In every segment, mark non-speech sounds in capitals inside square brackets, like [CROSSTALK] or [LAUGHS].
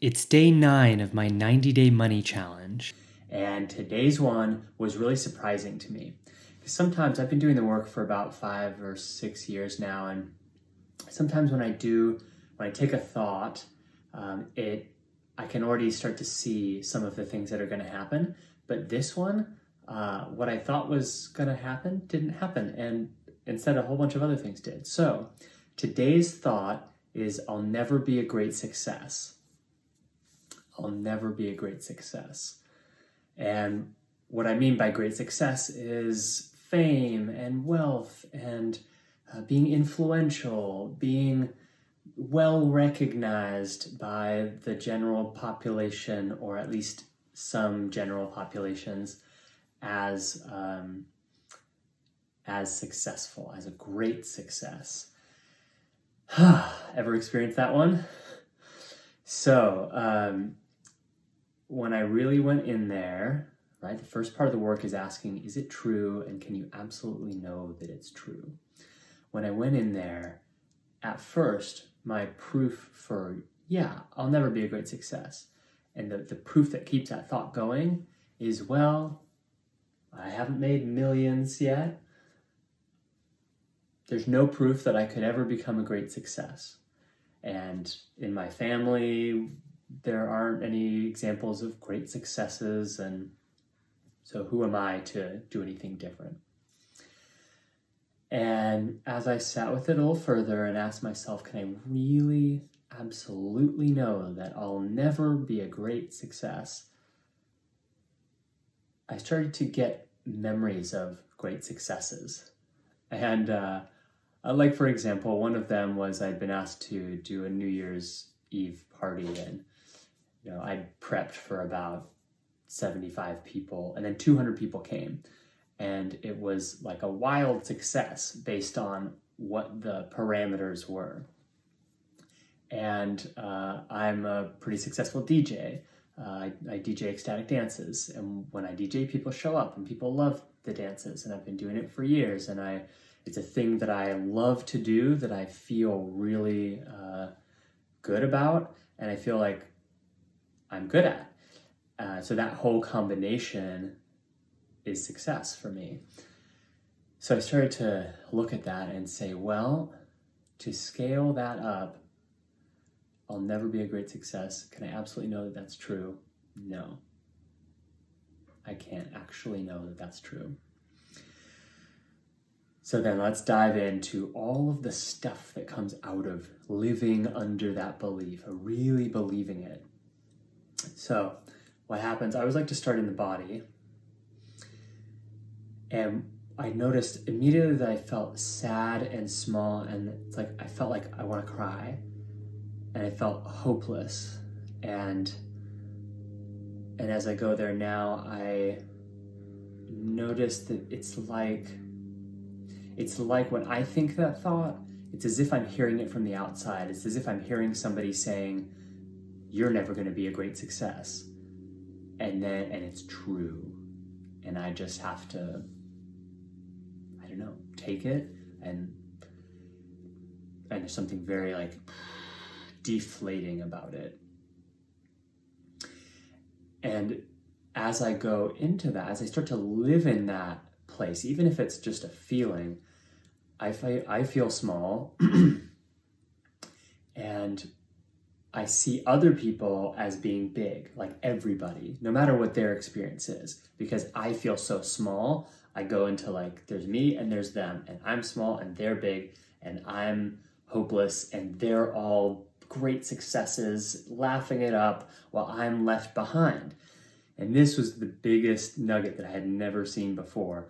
It's day nine of my 90 day money challenge, and today's one was really surprising to me. Sometimes I've been doing the work for about five or six years now, and sometimes when I do, when I take a thought, um, it I can already start to see some of the things that are going to happen. But this one, uh, what I thought was going to happen didn't happen, and instead a whole bunch of other things did. So today's thought is I'll never be a great success. I'll never be a great success. And what I mean by great success is fame and wealth and uh, being influential, being well recognized by the general population, or at least some general populations, as um, as successful, as a great success. [SIGHS] Ever experienced that one? So, um, when I really went in there, right, the first part of the work is asking, is it true? And can you absolutely know that it's true? When I went in there, at first, my proof for, yeah, I'll never be a great success. And the, the proof that keeps that thought going is, well, I haven't made millions yet. There's no proof that I could ever become a great success. And in my family, there aren't any examples of great successes, and so who am I to do anything different? And as I sat with it a little further and asked myself, can I really absolutely know that I'll never be a great success? I started to get memories of great successes. And, uh, like, for example, one of them was I'd been asked to do a New Year's Eve party, and you know, I prepped for about 75 people, and then 200 people came. And it was like a wild success based on what the parameters were. And uh, I'm a pretty successful DJ. Uh, I, I DJ ecstatic dances, and when I DJ, people show up, and people love the dances. And I've been doing it for years, and I it's a thing that I love to do that I feel really uh, good about, and I feel like I'm good at. Uh, so that whole combination is success for me. So I started to look at that and say, well, to scale that up, I'll never be a great success. Can I absolutely know that that's true? No. I can't actually know that that's true. So then let's dive into all of the stuff that comes out of living under that belief, really believing it. So, what happens, I always like to start in the body. And I noticed immediately that I felt sad and small, and it's like I felt like I want to cry, and I felt hopeless. And and as I go there now, I notice that it's like it's like when I think that thought, it's as if I'm hearing it from the outside. It's as if I'm hearing somebody saying, you're never going to be a great success. And then, and it's true. And I just have to, I don't know, take it and, and there's something very like deflating about it. And as I go into that, as I start to live in that place, even if it's just a feeling, I, I feel small [CLEARS THROAT] and I see other people as being big, like everybody, no matter what their experience is, because I feel so small. I go into like, there's me and there's them, and I'm small and they're big, and I'm hopeless, and they're all great successes, laughing it up while I'm left behind. And this was the biggest nugget that I had never seen before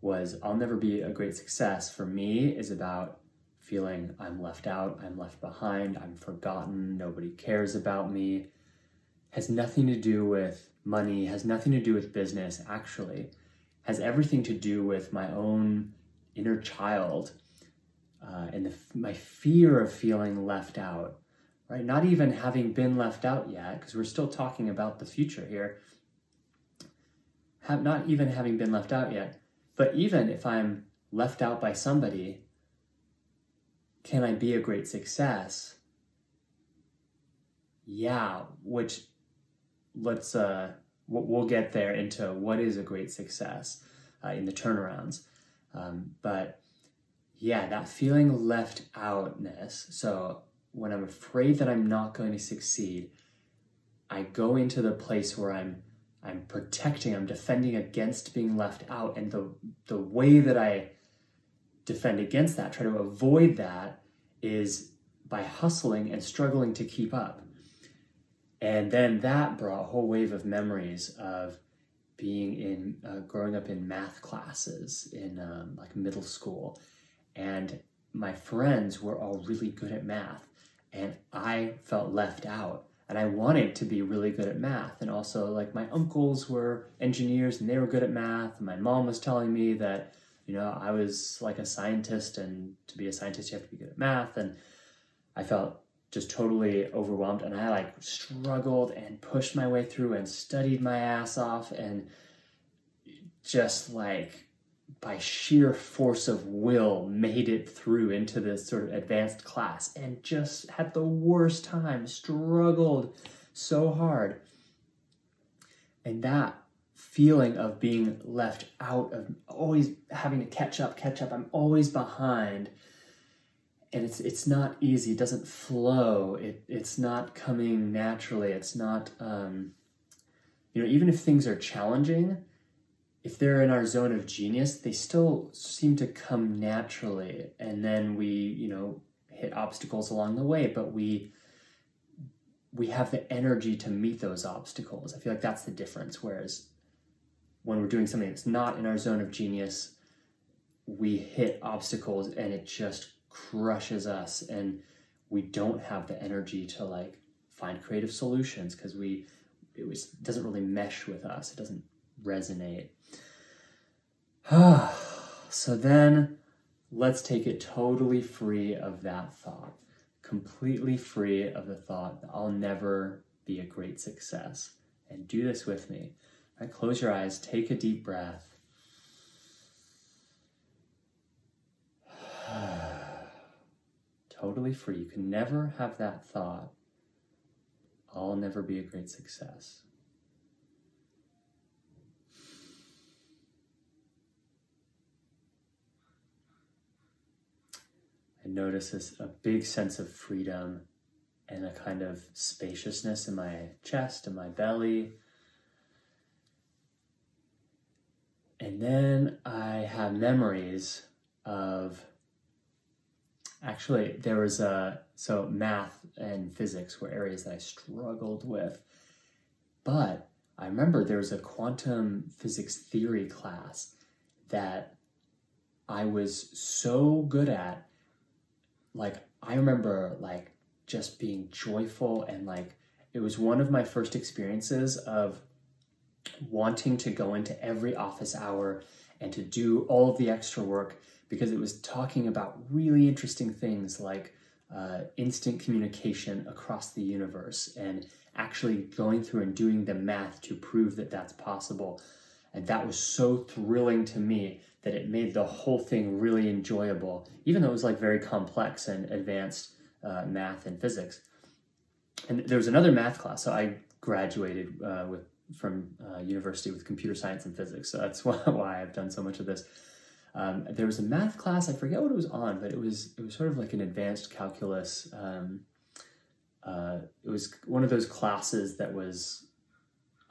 was I'll never be a great success for me is about feeling I'm left out, I'm left behind, I'm forgotten, nobody cares about me. has nothing to do with money, has nothing to do with business, actually, has everything to do with my own inner child uh, and the, my fear of feeling left out, right? Not even having been left out yet, because we're still talking about the future here. Have not even having been left out yet, but even if I'm left out by somebody, can I be a great success? Yeah, which let's uh we'll get there into what is a great success uh, in the turnarounds. Um, but yeah, that feeling left outness. So when I'm afraid that I'm not going to succeed, I go into the place where I'm I'm protecting, I'm defending against being left out. And the the way that I defend against that, try to avoid that, is by hustling and struggling to keep up. And then that brought a whole wave of memories of being in, uh, growing up in math classes in um, like middle school. And my friends were all really good at math. And I felt left out. And I wanted to be really good at math. And also, like, my uncles were engineers and they were good at math. And my mom was telling me that, you know, I was like a scientist. And to be a scientist, you have to be good at math. And I felt just totally overwhelmed and I like struggled and pushed my way through and studied my ass off and just like by sheer force of will made it through into this sort of advanced class and just had the worst time struggled so hard and that feeling of being left out of always having to catch up catch up i'm always behind and it's it's not easy. It doesn't flow. It it's not coming naturally. It's not um, you know even if things are challenging, if they're in our zone of genius, they still seem to come naturally. And then we you know hit obstacles along the way, but we we have the energy to meet those obstacles. I feel like that's the difference. Whereas when we're doing something that's not in our zone of genius, we hit obstacles and it just crushes us and we don't have the energy to like find creative solutions because we it was doesn't really mesh with us it doesn't resonate. [SIGHS] So then let's take it totally free of that thought. Completely free of the thought that i'll never be a great success. And do this with me. Close your eyes take a deep breath. [SIGHS] Totally free. You can never have that thought, I'll never be a great success. I notice this, a big sense of freedom and a kind of spaciousness in my chest and my belly. And then I have memories of Actually, there was a so math and physics were areas that I struggled with, but I remember there was a quantum physics theory class that I was so good at. Like I remember like just being joyful and like it was one of my first experiences of wanting to go into every office hour and to do all of the extra work because it was talking about really interesting things like uh, instant communication across the universe and actually going through and doing the math to prove that that's possible. And that was so thrilling to me that it made the whole thing really enjoyable, even though it was like very complex and advanced uh, math and physics. And there was another math class. So I graduated uh, with from uh, university with computer science and physics. So that's [LAUGHS] why, why I've done so much of this. Um, there was a math class. I forget what it was on, but it was it was sort of like an advanced calculus. Um, uh, it was one of those classes that was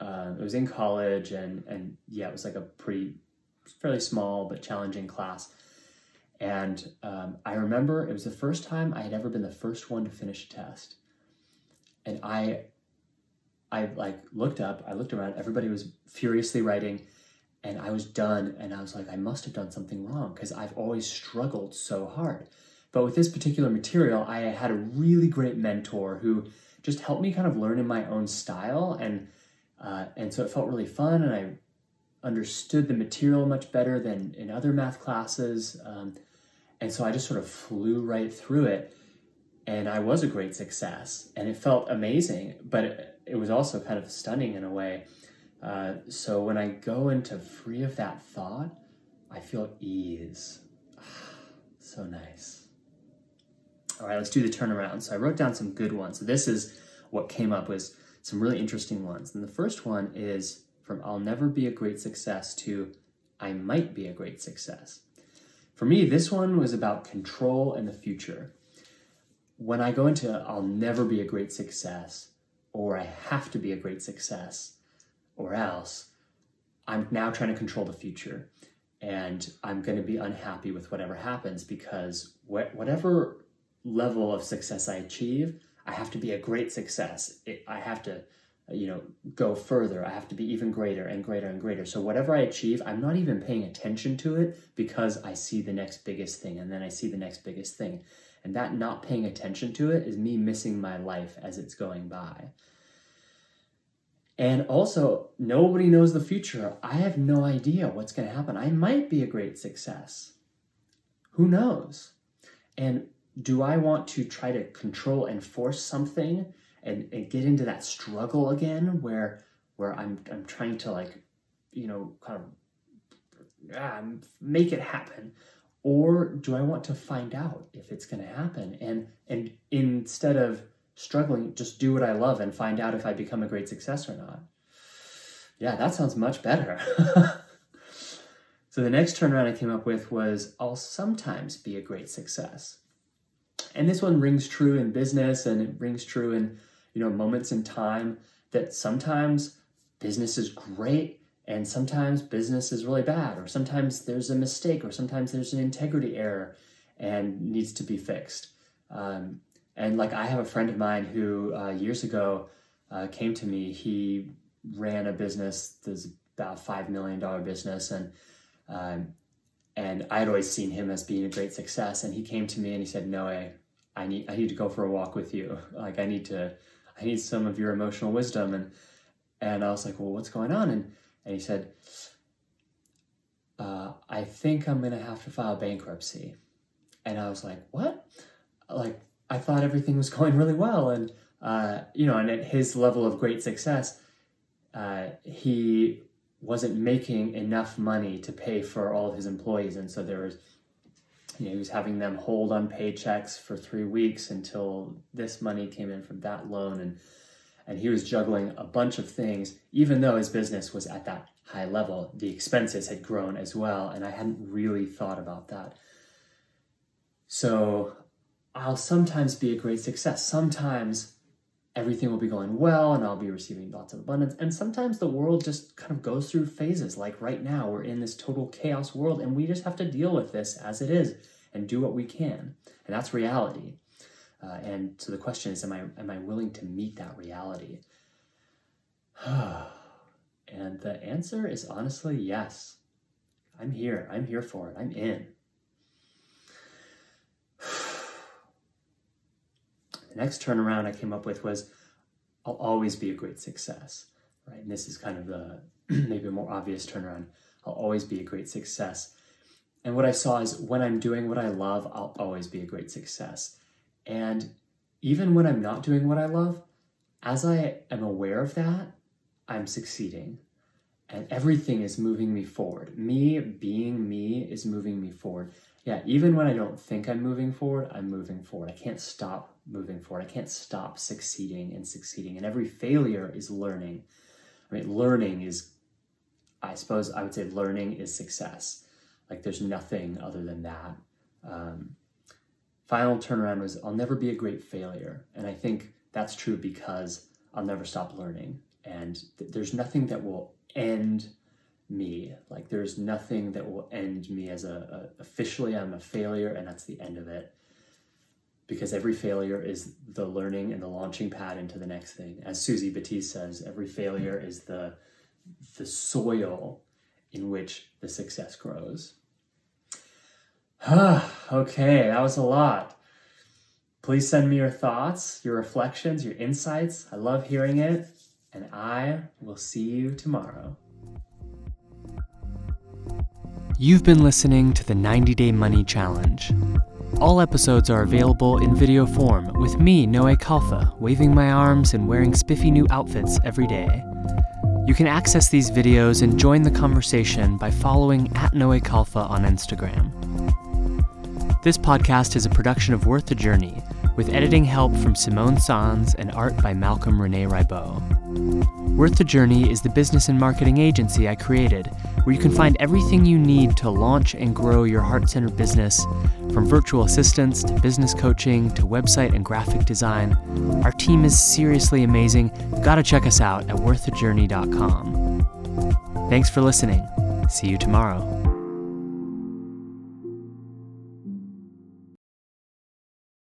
uh, it was in college, and and yeah, it was like a pretty fairly small but challenging class. And um, I remember it was the first time I had ever been the first one to finish a test, and I I like looked up, I looked around, everybody was furiously writing and I was done and I was like I must have done something wrong because I've always struggled so hard. But with this particular material, I had a really great mentor who just helped me kind of learn in my own style. And, uh, and so it felt really fun. And I understood the material much better than in other math classes. Um, and so I just sort of flew right through it. And I was a great success. And it felt amazing, but it, it was also kind of stunning in a way. Uh, so when I go into free of that thought, I feel ease. [SIGHS] so nice. All right, let's do the turnaround. So I wrote down some good ones. So this is what came up was some really interesting ones. And the first one is from I'll never be a great success to I might be a great success. For me, this one was about control and the future. When I go into I'll never be a great success or I have to be a great success or else, I'm now trying to control the future and I'm going to be unhappy with whatever happens because wh- whatever level of success I achieve, I have to be a great success. It, I have to, you know, go further. I have to be even greater and greater and greater. So whatever I achieve, I'm not even paying attention to it because I see the next biggest thing and then I see the next biggest thing. And that not paying attention to it is me missing my life as it's going by. And also, nobody knows the future. I have no idea what's going to happen. I might be a great success. Who knows? And do I want to try to control and force something and, and get into that struggle again where where I'm I'm trying to like, you know, kind of ah, make it happen? Or do I want to find out if it's gonna happen? And and instead of struggling, just do what I love and find out if I become a great success or not. Yeah, that sounds much better. [LAUGHS] so the next turnaround I came up with was I'll sometimes be a great success. And this one rings true in business and it rings true in, you know, moments in time that sometimes business is great and sometimes business is really bad or sometimes there's a mistake or sometimes there's an integrity error and needs to be fixed. Um, and like I have a friend of mine who uh, years ago uh, came to me. He ran a business that's about five million dollar business, and um, and I had always seen him as being a great success. And he came to me and he said, "Noé, I need I need to go for a walk with you. Like I need to I need some of your emotional wisdom." And and I was like, "Well, what's going on?" And and he said, uh, "I think I'm gonna have to file bankruptcy." And I was like, "What?" Like I thought everything was [LAUGHS] going really well, and uh, you know, and at his level of great success, uh, he wasn't making enough money to pay for all of his employees, and so there was, you know, he was having them hold on paychecks for three weeks until this money came in from that loan, and and he was juggling a bunch of things, even though his business was at that high level. The expenses had grown as well, and I hadn't really thought about that. So I'll sometimes be a great success. Sometimes everything will be going well and I'll be receiving lots of abundance. And sometimes the world just kind of goes through phases. Like right now, we're in this total chaos world and we just have to deal with this as it is and do what we can. And that's reality. Uh, and so the question is, am I, am I willing to meet that reality? [SIGHS] and the answer is honestly yes. I'm here. I'm here for it. I'm in. The next turnaround I came up with was I'll always be a great success, right? And this is kind of the [CLEARS THROAT] maybe a more obvious turnaround. I'll always be a great success. And what I saw is when I'm doing what I love, I'll always be a great success. And even when I'm not doing what I love, as I am aware of that, I'm succeeding. And everything is moving me forward. Me being me is moving me forward. Yeah, even when I don't think I'm moving forward, I'm moving forward. I can't stop moving forward. I can't stop succeeding and succeeding. And every failure is learning. I mean, learning is, I suppose I would say learning is success. Like there's nothing other than that. Um, final turnaround was I'll never be a great failure. And I think that's true because I'll never stop learning. And th- there's nothing that will end me. Like there's nothing that will end me as a, a officially I'm a failure and that's the end of it because every failure is the learning and the launching pad into the next thing. As Susie Batiste says, every failure is the the soil in which the success grows. [SIGHS] okay, that was a lot. Please send me your thoughts, your reflections, your insights. I love hearing it, and I will see you tomorrow. You've been listening to the 90 Day Money Challenge. All episodes are available in video form with me, Noé Khalfa, waving my arms and wearing spiffy new outfits every day. You can access these videos and join the conversation by following at Noé Khalfa on Instagram. This podcast is a production of Worth the Journey, with editing help from Simone Sans and art by Malcolm Rene Ribot. Worth the Journey is the business and marketing agency I created, where you can find everything you need to launch and grow your heart centered business, from virtual assistants to business coaching to website and graphic design. Our team is seriously amazing. You've got to check us out at worththejourney.com. Thanks for listening. See you tomorrow.